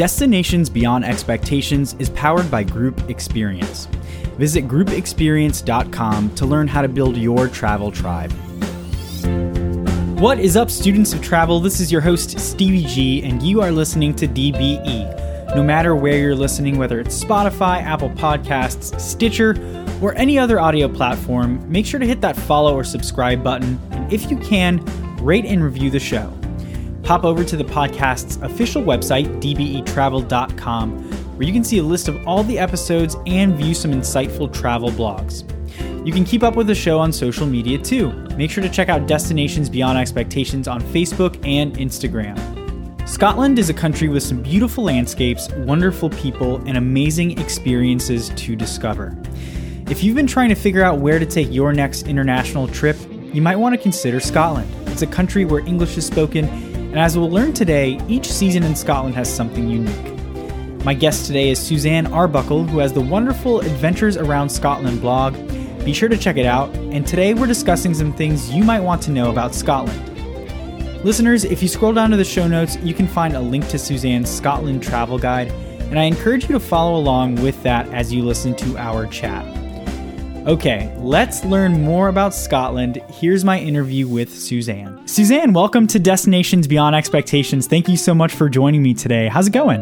Destinations Beyond Expectations is powered by Group Experience. Visit groupexperience.com to learn how to build your travel tribe. What is up, students of travel? This is your host, Stevie G, and you are listening to DBE. No matter where you're listening, whether it's Spotify, Apple Podcasts, Stitcher, or any other audio platform, make sure to hit that follow or subscribe button, and if you can, rate and review the show. Pop over to the podcast's official website, dbetravel.com, where you can see a list of all the episodes and view some insightful travel blogs. You can keep up with the show on social media too. Make sure to check out Destinations Beyond Expectations on Facebook and Instagram. Scotland is a country with some beautiful landscapes, wonderful people, and amazing experiences to discover. If you've been trying to figure out where to take your next international trip, you might want to consider Scotland. It's a country where English is spoken, and as we'll learn today, each season in Scotland has something unique. My guest today is Susanne Arbuckle, who has the wonderful Adventures Around Scotland blog be sure to check it out, and today we're discussing some things you might want to know about Scotland. Listeners, if you scroll down to the show notes, you can find a link to Susanne's Scotland travel guide, and I encourage you to follow along with that as you listen to our chat. Okay, let's learn more about Scotland. Here's my interview with Susanne. Susanne, welcome to Destinations Beyond Expectations. Thank you so much for joining me today. How's it going?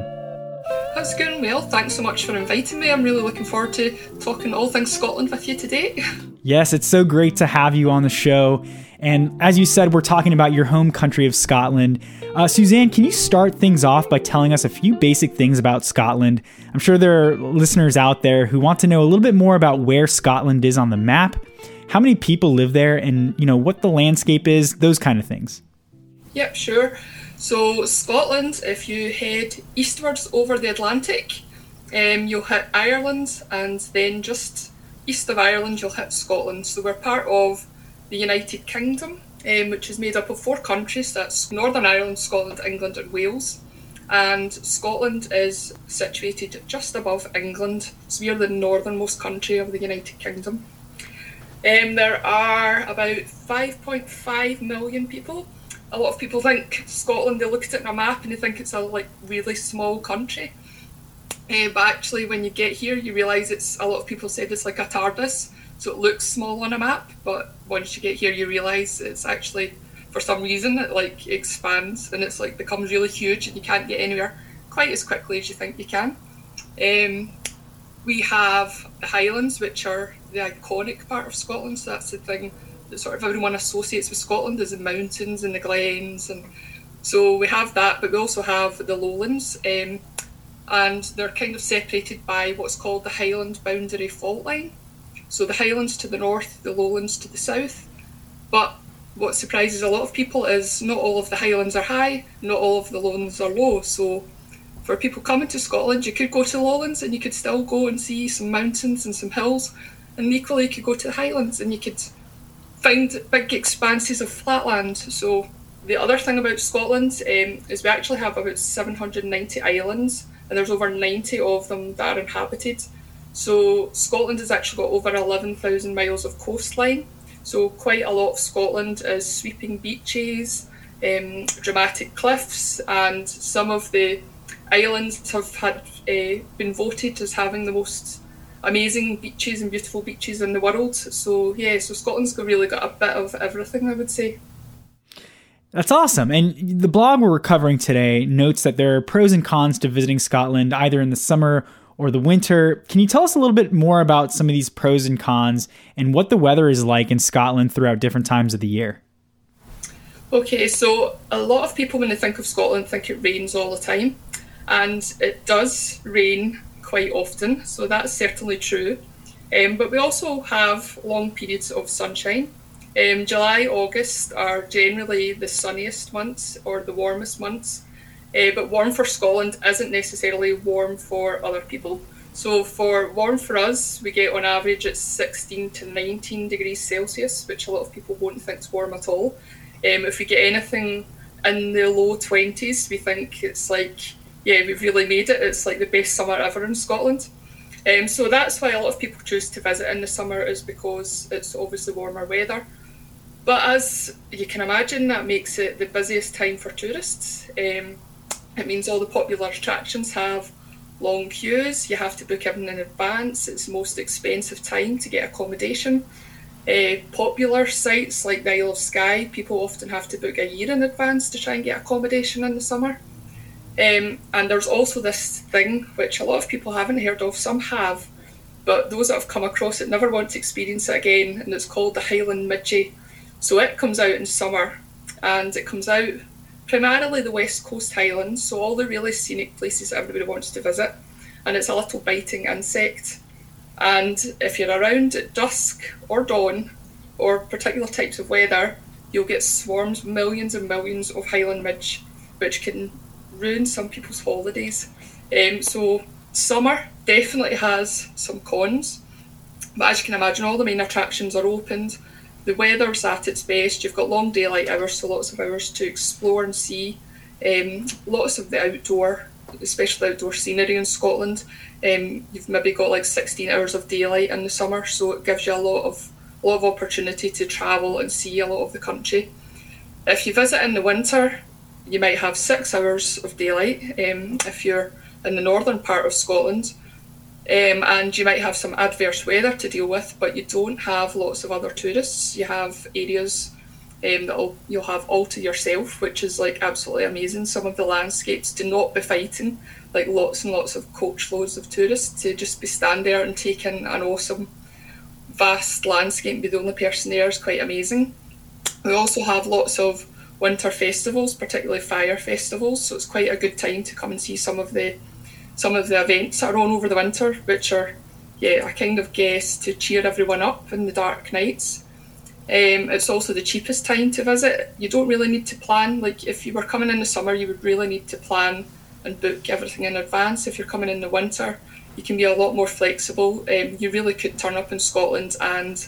That's going well. Thanks so much for inviting me. I'm really looking forward to talking all things Scotland with you today. Yes, it's so great to have you on the show. And as you said, we're talking about your home country of Scotland. Uh, Susanne, can you start things off by telling us a few basic things about Scotland? I'm sure there are listeners out there who want to know a little bit more about where Scotland is on the map, how many people live there, and you know what the landscape is, those kind of things. Yep, sure. So, Scotland, if you head eastwards over the Atlantic, um, you'll hit Ireland, and then just east of Ireland, you'll hit Scotland. So, we're part of the United Kingdom, um, which is made up of four countries that's Northern Ireland, Scotland, England, and Wales. And Scotland is situated just above England, so we're the northernmost country of the United Kingdom. Um, there are about 5.5 million people a lot of people think Scotland, they look at it on a map and they think it's a like really small country. Uh, but actually, when you get here, you realise it's a lot of people said it's like a TARDIS, so it looks small on a map. But once you get here, you realise it's actually, for some reason, it like expands and it's like becomes really huge and you can't get anywhere quite as quickly as you think you can. Um, we have the Highlands, which are the iconic part of Scotland. So that's the thing that sort of everyone associates with Scotland is the mountains and the glens, and so we have that. But we also have the lowlands, um, and they're kind of separated by what's called the Highland Boundary Fault Line. So the Highlands to the north, the lowlands to the south. But what surprises a lot of people is not all of the Highlands are high, not all of the lowlands are low. So for people coming to Scotland, you could go to the lowlands and you could still go and see some mountains and some hills, and equally you could go to the Highlands and you could find big expanses of flatland. So the other thing about Scotland um, is we actually have about 790 islands, and there's over 90 of them that are inhabited. So Scotland has actually got over 11,000 miles of coastline. So quite a lot of Scotland is sweeping beaches, um, dramatic cliffs, and some of the islands have had uh, been voted as having the most amazing beaches and beautiful beaches in the world. So yeah, so Scotland's really got a bit of everything, I would say. That's awesome. And the blog we're covering today notes that there are pros and cons to visiting Scotland either in the summer or the winter. Can you tell us a little bit more about some of these pros and cons and what the weather is like in Scotland throughout different times of the year? Okay, so a lot of people, when they think of Scotland, think it rains all the time. And it does rain quite often, so that's certainly true. Um, but we also have long periods of sunshine. Um, July, August are generally the sunniest months or the warmest months, uh, but warm for Scotland isn't necessarily warm for other people. So for warm for us, we get on average it's 16 to 19 degrees Celsius, which a lot of people won't think is warm at all. Um, if we get anything in the low 20s, we think it's like yeah, we've really made it. It's like the best summer ever in Scotland. Um, so that's why a lot of people choose to visit in the summer is because it's obviously warmer weather. But as you can imagine, that makes it the busiest time for tourists. Um, It means all the popular attractions have long queues. You have to book everything in advance. It's the most expensive time to get accommodation. Uh, popular sites like the Isle of Skye, people often have to book a year in advance to try and get accommodation in the summer. Um, and there's also this thing which a lot of people haven't heard of, some have, but those that have come across it never want to experience it again, and it's called the Highland Midgie. So it comes out in summer, and it comes out primarily the West Coast Highlands, so all the really scenic places that everybody wants to visit, and it's a little biting insect. And if you're around at dusk or dawn, or particular types of weather, you'll get swarms, millions and millions of Highland Midge, which can ruin some people's holidays. Um, so summer definitely has some cons, but as you can imagine, all the main attractions are opened. The weather's at its best. You've got long daylight hours, so lots of hours to explore and see. Um, lots of the outdoor, especially outdoor scenery in Scotland. Um, you've maybe got like 16 hours of daylight in the summer, so it gives you a lot of a lot of opportunity to travel and see a lot of the country. If you visit in the winter, you might have six hours of daylight um, if you're in the northern part of Scotland, um, and you might have some adverse weather to deal with, but you don't have lots of other tourists. You have areas um, that you'll have all to yourself, which is like absolutely amazing. Some of the landscapes do not be fighting, like lots and lots of coachloads of tourists to just be stand there and take in an awesome, vast landscape and be the only person there is quite amazing. We also have lots of winter festivals, particularly fire festivals. So it's quite a good time to come and see some of the some of the events that are on over the winter, which are yeah a kind of guess to cheer everyone up in the dark nights. Um, it's also the cheapest time to visit. You don't really need to plan. Like if you were coming in the summer, you would really need to plan and book everything in advance. If you're coming in the winter, you can be a lot more flexible. Um, you really could turn up in Scotland and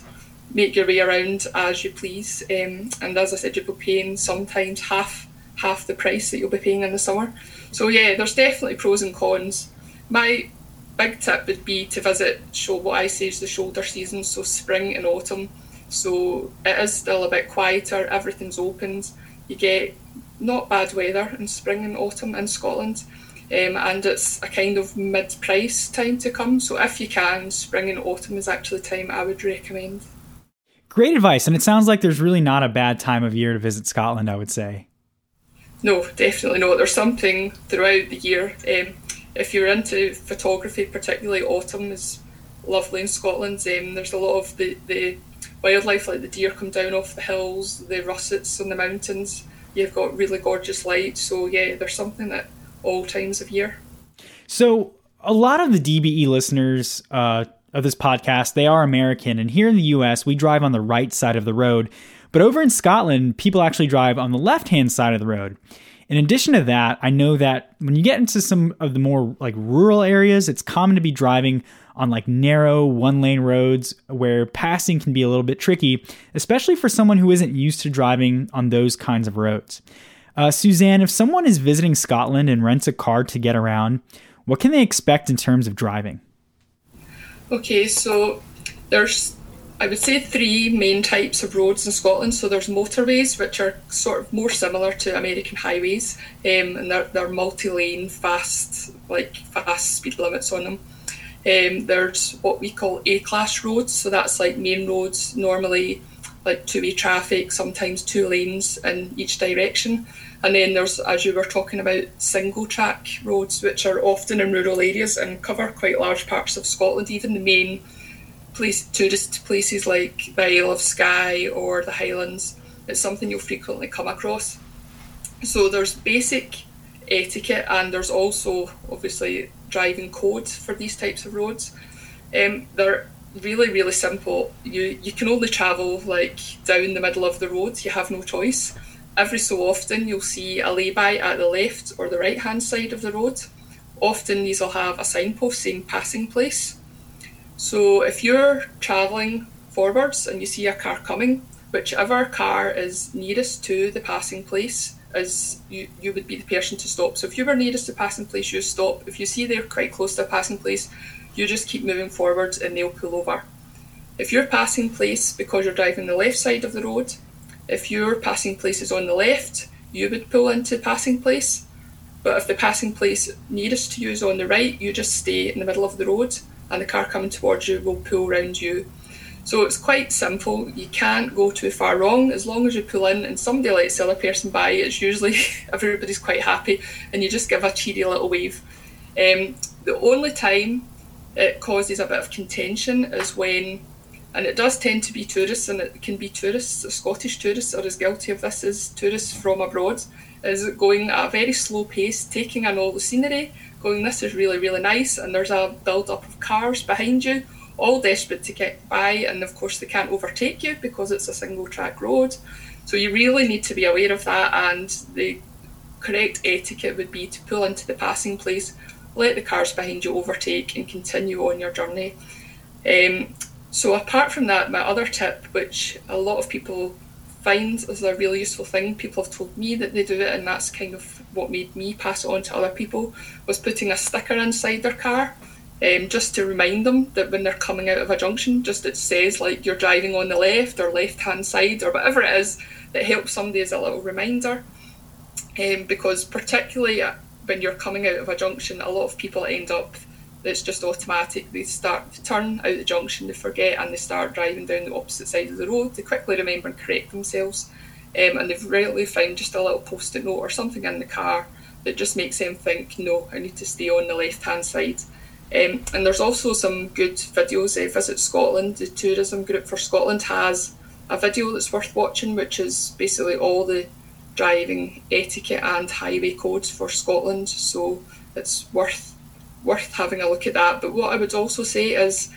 make your way around as you please. Um, and as I said, you'll be paying sometimes half half the price that you'll be paying in the summer. So yeah, there's definitely pros and cons. My big tip would be to visit show what I say is the shoulder season, so spring and autumn. So it is still a bit quieter. Everything's opened. You get not bad weather in spring and autumn in Scotland. Um, and it's a kind of mid-price time to come. So if you can, spring and autumn is actually the time I would recommend. Great advice, and it sounds like there's really not a bad time of year to visit Scotland. I would say. No, definitely not. There's something throughout the year. Um, if you're into photography, particularly autumn is lovely in Scotland. Um, there's a lot of the, the wildlife, like the deer come down off the hills, the russets on the mountains. You've got really gorgeous light. So yeah, there's something at all times of year. So a lot of the DBE listeners uh, of this podcast, they are American. And here in the US, we drive on the right side of the road. But over in Scotland, people actually drive on the left hand side of the road. In addition to that, I know that when you get into some of the more like rural areas, it's common to be driving on like narrow one lane roads where passing can be a little bit tricky, especially for someone who isn't used to driving on those kinds of roads. Uh, Susanne, if someone is visiting Scotland and rents a car to get around, what can they expect in terms of driving? Okay, so there's I would say three main types of roads in Scotland. So there's motorways, which are sort of more similar to American highways, um, and they're, they're multi-lane, fast, like fast speed limits on them. Um, there's what we call A-class roads, so that's like main roads, normally like two-way traffic, sometimes two lanes in each direction. And then there's, as you were talking about, single track roads, which are often in rural areas and cover quite large parts of Scotland, even the main place, tourist places like the Isle of Skye or the Highlands. It's something you'll frequently come across. So there's basic etiquette and there's also obviously driving codes for these types of roads. Um, they're really really simple. You you can only travel like down the middle of the road. You have no choice every so often you'll see a lay-by at the left or the right hand side of the road. Often these will have a signpost saying passing place. So if you're travelling forwards and you see a car coming, whichever car is nearest to the passing place is you, you would be the person to stop. So if you were nearest to passing place, you stop. If you see they're quite close to a passing place, you just keep moving forwards and they'll pull over. If you're passing place because you're driving the left side of the road, if your passing place is on the left, you would pull into passing place. But if the passing place nearest to you is on the right, you just stay in the middle of the road and the car coming towards you will pull round you. So it's quite simple. You can't go too far wrong as long as you pull in and somebody lets the other person by. It's usually everybody's quite happy, and you just give a cheery little wave. Um, the only time it causes a bit of contention is when, and it does tend to be tourists, and it can be tourists, Scottish tourists are as guilty of this as tourists from abroad, is going at a very slow pace, taking in all the scenery, going, This is really, really nice, and there's a build up of cars behind you, all desperate to get by, and of course, they can't overtake you because it's a single track road. So you really need to be aware of that, and the correct etiquette would be to pull into the passing place let the cars behind you overtake and continue on your journey. Um, so, apart from that, my other tip, which a lot of people find is a really useful thing, people have told me that they do it, and that's kind of what made me pass it on to other people, was putting a sticker inside their car. Um, just to remind them that when they're coming out of a junction, just it says like you're driving on the left or left hand side or whatever it is, that helps somebody as a little reminder. Um, because particularly when you're coming out of a junction, a lot of people end up it's just automatic. They start to turn out the junction, they forget, and they start driving down the opposite side of the road. They quickly remember and correct themselves, um, and they've rarely found just a little post-it note or something in the car that just makes them think, no, I need to stay on the left-hand side. Um, and there's also some good videos. Uh, Visit Scotland, the tourism group for Scotland, has a video that's worth watching, which is basically all the driving etiquette and highway codes for Scotland. So it's worth worth having a look at that. But what I would also say is,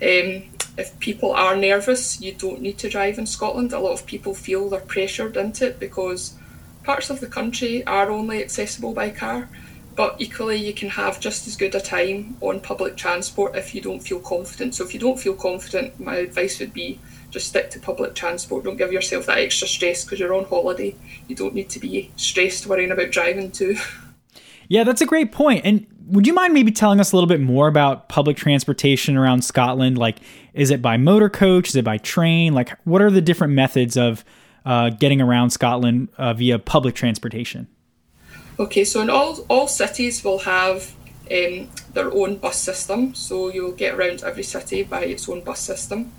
um, if people are nervous, you don't need to drive in Scotland. A lot of people feel they're pressured into it because parts of the country are only accessible by car. But equally, you can have just as good a time on public transport if you don't feel confident. So, if you don't feel confident, my advice would be just stick to public transport. Don't give yourself that extra stress because you're on holiday. You don't need to be stressed worrying about driving too. Yeah, that's a great point. And would you mind maybe telling us a little bit more about public transportation around Scotland? Like, is it by motor coach? Is it by train? Like, what are the different methods of uh, getting around Scotland uh, via public transportation? Okay, so in all all cities will have um, their own bus system. So you'll get around every city by its own bus system.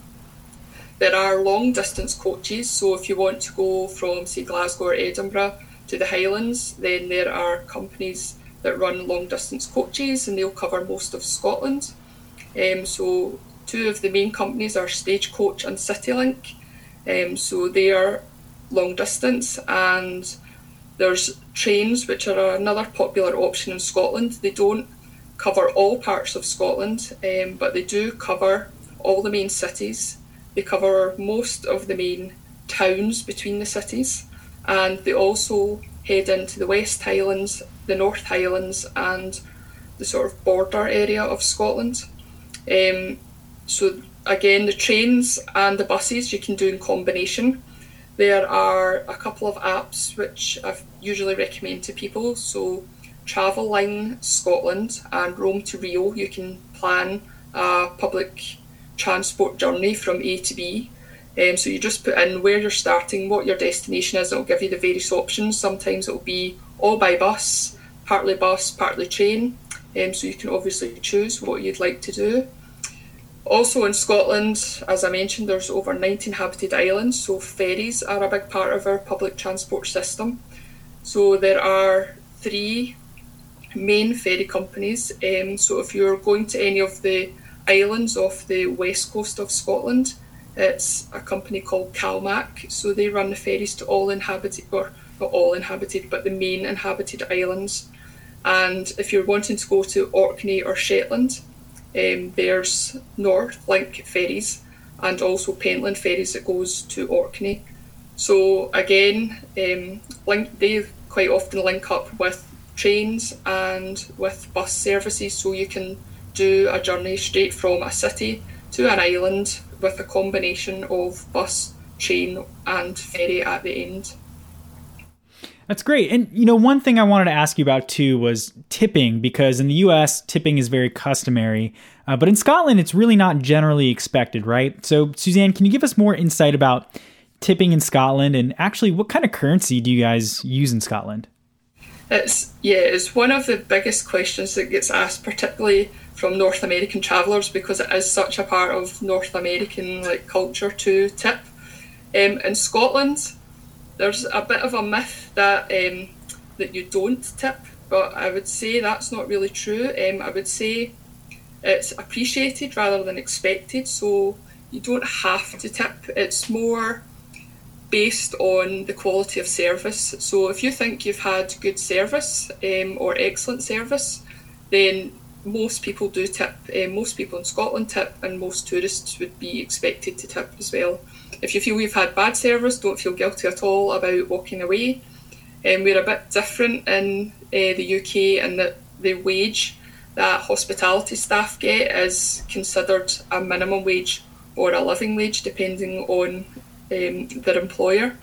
There are long distance coaches, so if you want to go from, say, Glasgow or Edinburgh to the Highlands, then there are companies that run long distance coaches and they'll cover most of Scotland. Um, so, two of the main companies are Stagecoach and CityLink. Um, so, they are long distance, and there's trains, which are another popular option in Scotland. They don't cover all parts of Scotland, um, but they do cover all the main cities. They cover most of the main towns between the cities, and they also head into the West Highlands, the North Highlands, and the sort of border area of Scotland. Um, so again, the trains and the buses you can do in combination. There are a couple of apps which I usually recommend to people. So Travelline Scotland and Rome2Rio, you can plan a public transport journey from A to B. Um, so you just put in where you're starting, what your destination is, it'll give you the various options. Sometimes it'll be all by bus, partly bus, partly train. Um, so you can obviously choose what you'd like to do. Also in Scotland, as I mentioned, there's over 90 inhabited islands, so ferries are a big part of our public transport system. So there are three main ferry companies. Um, so if you're going to any of the islands off the west coast of Scotland. It's a company called Calmac, so they run the ferries to all inhabited, or not all inhabited, but the main inhabited islands. And if you're wanting to go to Orkney or Shetland, um, there's North Link ferries and also Pentland ferries that goes to Orkney. So again, um, link, they quite often link up with trains and with bus services, so you can do a journey straight from a city to an island with a combination of bus, train, and ferry at the end. That's great. And you know, one thing I wanted to ask you about too was tipping because in the US, tipping is very customary, uh, but in Scotland, it's really not generally expected, right? So, Susanne, can you give us more insight about tipping in Scotland and actually what kind of currency do you guys use in Scotland? It's yeah, it's one of the biggest questions that gets asked, particularly from North American travellers, because it is such a part of North American like culture to tip. Um, in Scotland, there's a bit of a myth that um, that you don't tip, but I would say that's not really true. Um, I would say it's appreciated rather than expected, so you don't have to tip. It's more based on the quality of service. So if you think you've had good service um, or excellent service, then most people do tip. Um, most people in Scotland tip, and most tourists would be expected to tip as well. If you feel you've had bad service, don't feel guilty at all about walking away. Um, we're a bit different in uh, the UK in that the wage that hospitality staff get is considered a minimum wage or a living wage, depending on um, their employer,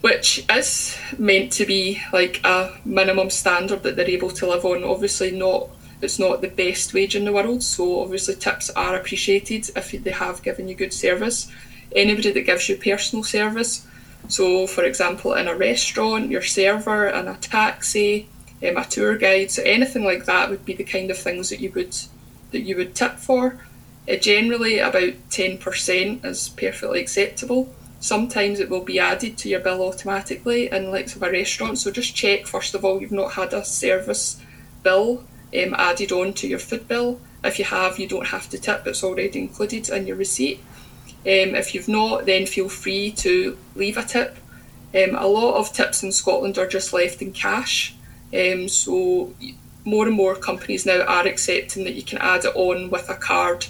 which is meant to be like a minimum standard that they're able to live on. Obviously, not it's not the best wage in the world, so obviously tips are appreciated if they have given you good service. Anybody that gives you personal service, so for example, in a restaurant, your server, in a taxi, um, a tour guide, so anything like that would be the kind of things that you would that you would tip for. Uh, generally, about 10% is perfectly acceptable. Sometimes it will be added to your bill automatically in likes of a restaurant. So just check first of all you've not had a service bill um, added on to your food bill. If you have, you don't have to tip; it's already included in your receipt. Um, if you've not, then feel free to leave a tip. Um, a lot of tips in Scotland are just left in cash, um, so more and more companies now are accepting that you can add it on with a card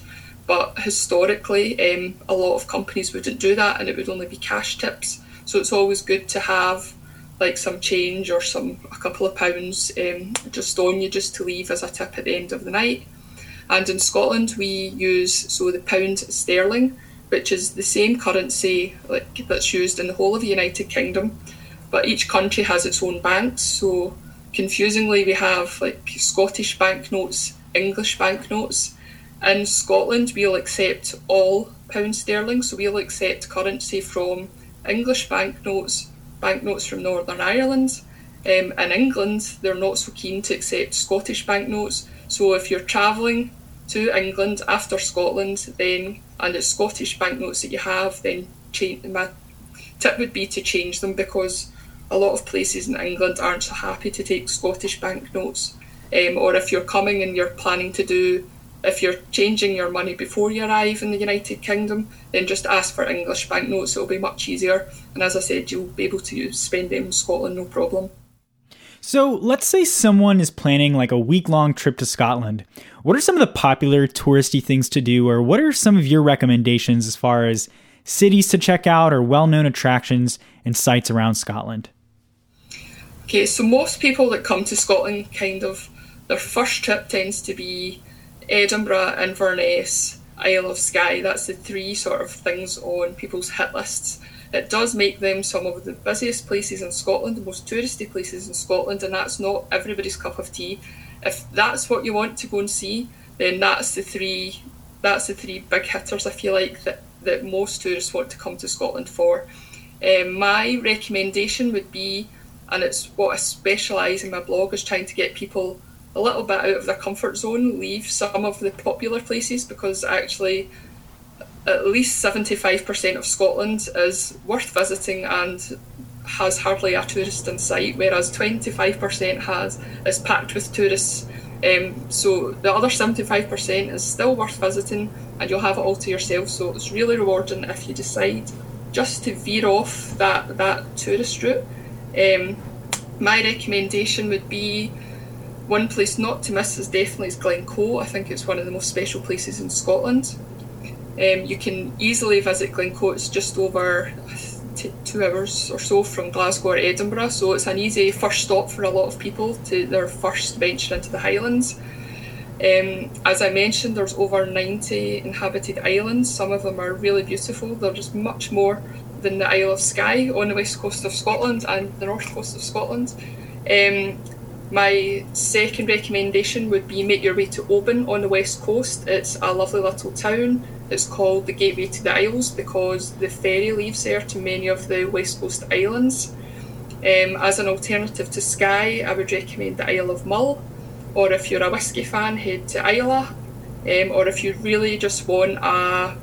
but historically, um, a lot of companies wouldn't do that, and it would only be cash tips. So it's always good to have like some change or some a couple of pounds um, just on you just to leave as a tip at the end of the night. And in Scotland, we use so the pound sterling, which is the same currency like that's used in the whole of the United Kingdom, but each country has its own banks. So confusingly, we have like Scottish banknotes, English banknotes, in Scotland, we'll accept all pound sterling, so we'll accept currency from English banknotes, banknotes from Northern Ireland. Um, in England, they're not so keen to accept Scottish banknotes. So if you're travelling to England after Scotland, then and it's Scottish banknotes that you have, then change, my tip would be to change them because a lot of places in England aren't so happy to take Scottish banknotes. Um, or if you're coming and you're planning to do if you're changing your money before you arrive in the United Kingdom, then just ask for English banknotes. It'll be much easier. And as I said, you'll be able to spend them in Scotland no problem. So let's say someone is planning like a week long trip to Scotland. What are some of the popular touristy things to do, or what are some of your recommendations as far as cities to check out or well known attractions and sites around Scotland? Okay, so most people that come to Scotland kind of their first trip tends to be Edinburgh, Inverness, Isle of Skye. That's the three sort of things on people's hit lists. It does make them some of the busiest places in Scotland, the most touristy places in Scotland, and that's not everybody's cup of tea. If that's what you want to go and see, then that's the three that's the three big hitters I feel like that, that most tourists want to come to Scotland for. Um, my recommendation would be, and it's what I specialise in my blog, is trying to get people a little bit out of their comfort zone, leave some of the popular places because actually at least 75% of Scotland is worth visiting and has hardly a tourist in sight, whereas 25% has is packed with tourists. Um, so the other 75% is still worth visiting and you'll have it all to yourself. So it's really rewarding if you decide just to veer off that, that tourist route. Um, my recommendation would be one place not to miss is definitely Glencoe. I think it's one of the most special places in Scotland. Um, you can easily visit Glencoe. It's just over t- two hours or so from Glasgow or Edinburgh, so it's an easy first stop for a lot of people to their first venture into the Highlands. Um, as I mentioned, there's over 90 inhabited islands. Some of them are really beautiful. There's much more than the Isle of Skye on the west coast of Scotland and the north coast of Scotland. Um, my second recommendation would be make your way to Oban on the west coast. It's a lovely little town. It's called the Gateway to the Isles because the ferry leaves there to many of the west coast islands. Um, as an alternative to Skye, I would recommend the Isle of Mull, or if you're a whisky fan, head to Islay, um, or if you really just want a,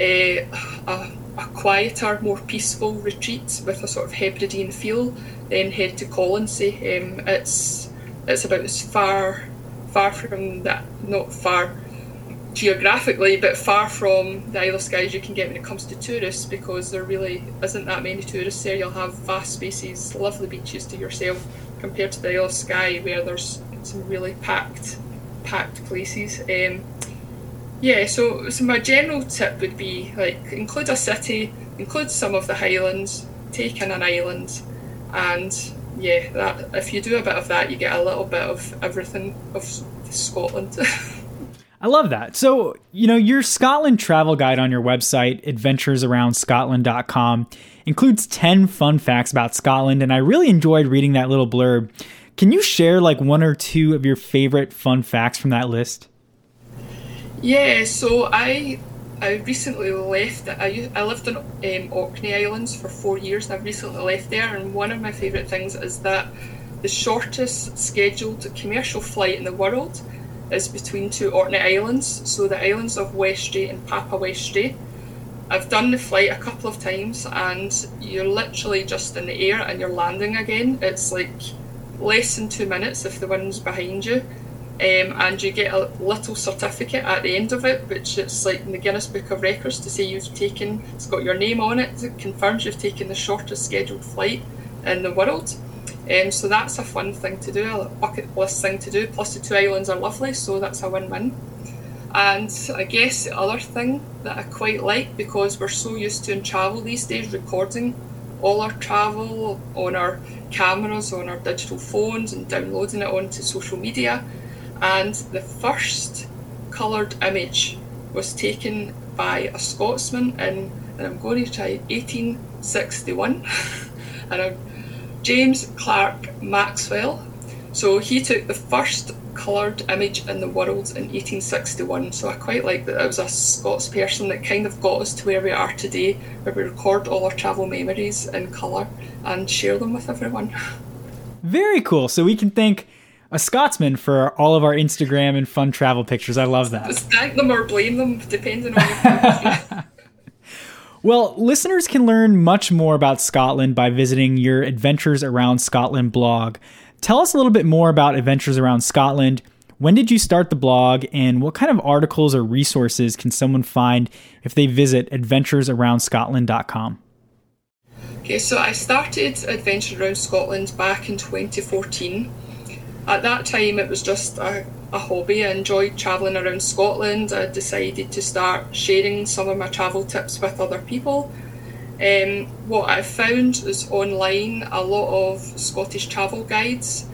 a, a, a quieter, more peaceful retreat with a sort of Hebridean feel, then head to Colonsay. Um, it's it's about as far far from that, not far geographically, but far from the Isle of Skye you can get when it comes to tourists because there really isn't that many tourists there. You'll have vast spaces, lovely beaches to yourself compared to the Isle of Skye where there's some really packed packed places. Um, yeah, so, so my general tip would be like include a city, include some of the highlands, take in an island, and yeah, that if you do a bit of that, you get a little bit of everything of Scotland. I love that. So, you know, your Scotland travel guide on your website, adventuresaroundscotland.com, includes 10 fun facts about Scotland, and I really enjoyed reading that little blurb. Can you share like one or two of your favorite fun facts from that list? Yeah, so I I recently left. I, I lived in um, Orkney Islands for four years, I've recently left there. And one of my favourite things is that the shortest scheduled commercial flight in the world is between two Orkney Islands, so the islands of Westray and Papa Westray. I've done the flight a couple of times, and you're literally just in the air and you're landing again. It's like less than two minutes if the wind's behind you um, and you get a little certificate at the end of it, which it's like in the Guinness Book of Records to say you've taken. It's got your name on it. It confirms you've taken the shortest scheduled flight in the world. Um, so that's a fun thing to do, a bucket list thing to do. Plus the two islands are lovely, so that's a win-win. And I guess the other thing that I quite like because we're so used to in travel these days recording all our travel on our cameras, on our digital phones, and downloading it onto social media and the first coloured image was taken by a Scotsman in, and I'm going to try 1861, and I'm James Clerk Maxwell. So he took the first coloured image in the world in 1861. So I quite like that it was a Scots person that kind of got us to where we are today, where we record all our travel memories in colour and share them with everyone. Very cool. So we can thank a Scotsman for all of our Instagram and fun travel pictures. I love that. Just thank them or blame them, depending on. well, listeners can learn much more about Scotland by visiting your Adventures Around Scotland blog. Tell us a little bit more about Adventures Around Scotland. When did you start the blog, and what kind of articles or resources can someone find if they visit adventuresaroundscotland.com? Okay, so I started Adventures Around Scotland back in 2014 at that time it was just a, a hobby. I enjoyed travelling around Scotland. I decided to start sharing some of my travel tips with other people. Um, what I found is online a lot of Scottish travel guides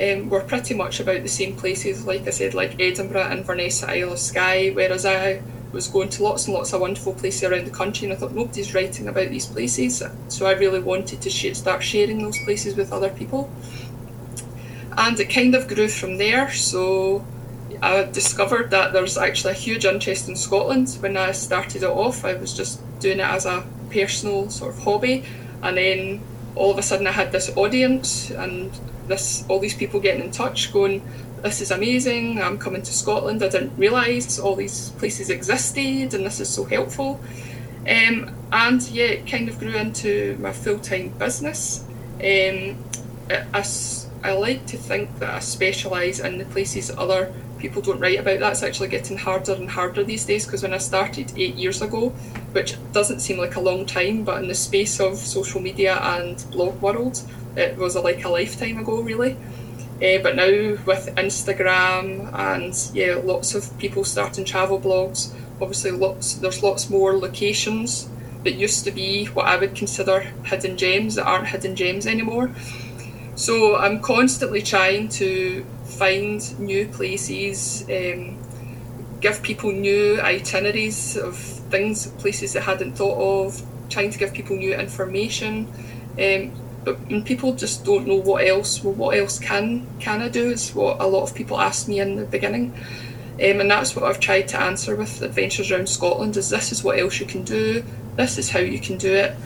um, were pretty much about the same places, like I said, like Edinburgh, Inverness, Isle of Skye, whereas I was going to lots and lots of wonderful places around the country and I thought nobody's writing about these places. So I really wanted to sh- start sharing those places with other people and it kind of grew from there. So I discovered that there's actually a huge interest in Scotland. When I started it off, I was just doing it as a personal sort of hobby, and then all of a sudden I had this audience and this all these people getting in touch, going, "This is amazing! I'm coming to Scotland. I didn't realise all these places existed, and this is so helpful." Um, and yeah, it kind of grew into my full time business. Um, I, like to think that I specialise in the places other people don't write about. That's actually getting harder and harder these days because when I started eight years ago, which doesn't seem like a long time, but in the space of social media and blog world, it was like a lifetime ago, really. Uh, but now with Instagram and yeah, lots of people starting travel blogs. Obviously, lots there's lots more locations that used to be what I would consider hidden gems that aren't hidden gems anymore. So I'm constantly trying to find new places, um, give people new itineraries of things, places they hadn't thought of, trying to give people new information. Um, but people just don't know what else, well, what else can can I do? Is what a lot of people asked me in the beginning. Um, and that's what I've tried to answer with Adventures Around Scotland is this is what else you can do, this is how you can do it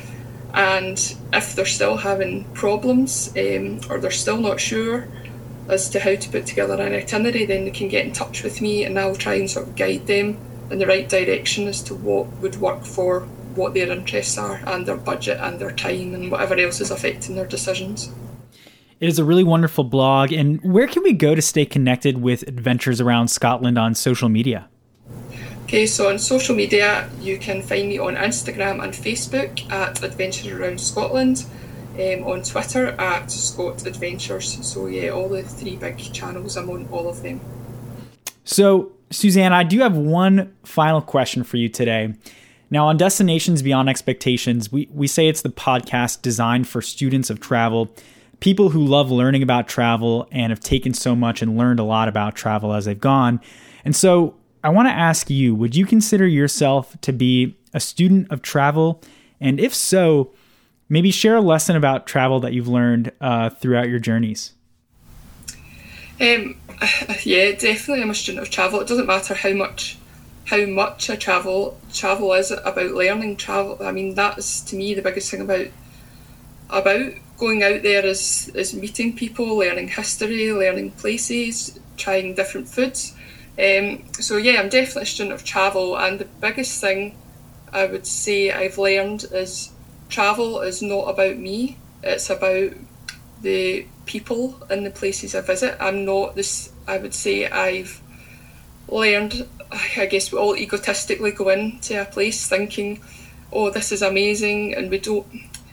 And if they're still having problems um, or they're still not sure as to how to put together an itinerary, then they can get in touch with me and I'll try and sort of guide them in the right direction as to what would work for what their interests are and their budget and their time and whatever else is affecting their decisions. It is a really wonderful blog. And where can we go to stay connected with adventures around Scotland on social media? Okay, so on social media, you can find me on Instagram and Facebook at Adventures Around Scotland, um, on Twitter at Scot Adventures. So, yeah, all the three big channels, I'm on all of them. So, Susanne, I do have one final question for you today. Now, on Destinations Beyond Expectations, we, we say it's the podcast designed for students of travel, people who love learning about travel and have taken so much and learned a lot about travel as they've gone. And so, I want to ask you would you consider yourself to be a student of travel? And if so, maybe share a lesson about travel that you've learned uh, throughout your journeys. Um, yeah, definitely. I'm a student of travel. It doesn't matter how much how much I travel. Travel is about learning. Travel. I mean, that's to me the biggest thing about about going out there is is meeting people, learning history, learning places, trying different foods. Um, so yeah, I'm definitely a student of travel, and the biggest thing I would say I've learned is travel is not about me. It's about the people and the places I visit. I'm not this. I would say I've learned. I guess we all egotistically go into a place thinking, "Oh, this is amazing," and we don't.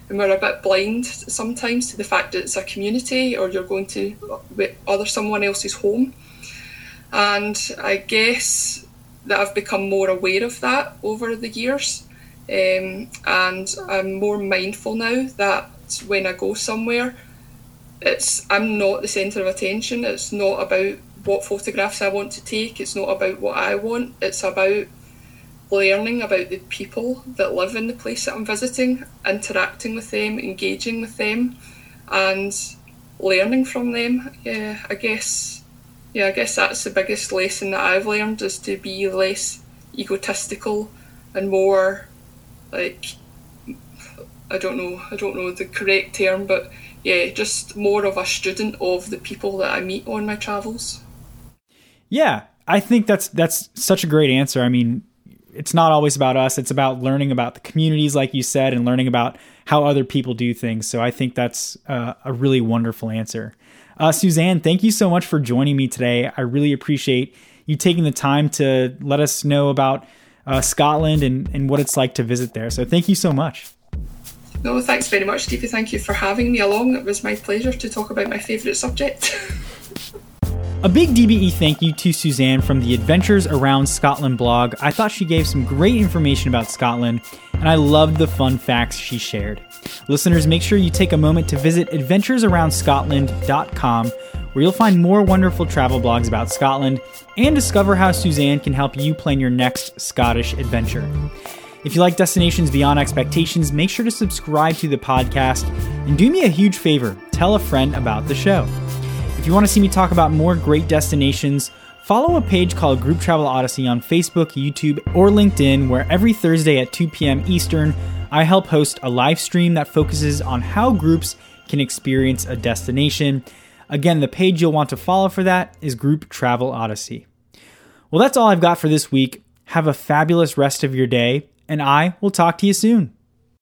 And we're a bit blind sometimes to the fact that it's a community or you're going to other someone else's home. And I guess that I've become more aware of that over the years. Um, and I'm more mindful now that when I go somewhere, it's I'm not the centre of attention. It's not about what photographs I want to take. It's not about what I want. It's about learning about the people that live in the place that I'm visiting, interacting with them, engaging with them, and learning from them. Yeah, I guess yeah, I guess that's the biggest lesson that I've learned is to be less egotistical and more like I don't know, I don't know the correct term, but yeah, just more of a student of the people that I meet on my travels. Yeah, I think that's that's such a great answer. I mean, it's not always about us, it's about learning about the communities like you said and learning about how other people do things. So I think that's uh, a really wonderful answer. Uh, Susanne, thank you so much for joining me today. I really appreciate you taking the time to let us know about uh, Scotland and, and what it's like to visit there. So thank you so much. No, thanks very much, Stevie. Thank you for having me along. It was my pleasure to talk about my favourite subject. A big DBE thank you to Susanne from the Adventures Around Scotland blog. I thought she gave some great information about Scotland, and I loved the fun facts she shared. Listeners, make sure you take a moment to visit adventuresaroundscotland.com, where you'll find more wonderful travel blogs about Scotland and discover how Susanne can help you plan your next Scottish adventure. If you like Destinations Beyond Expectations, make sure to subscribe to the podcast and do me a huge favor tell a friend about the show. If you want to see me talk about more great destinations, follow a page called Group Travel Odyssey on Facebook, YouTube, or LinkedIn, where every Thursday at 2 p.m. Eastern, I help host a live stream that focuses on how groups can experience a destination. Again, the page you'll want to follow for that is Group Travel Odyssey. Well, that's all I've got for this week. Have a fabulous rest of your day, and I will talk to you soon.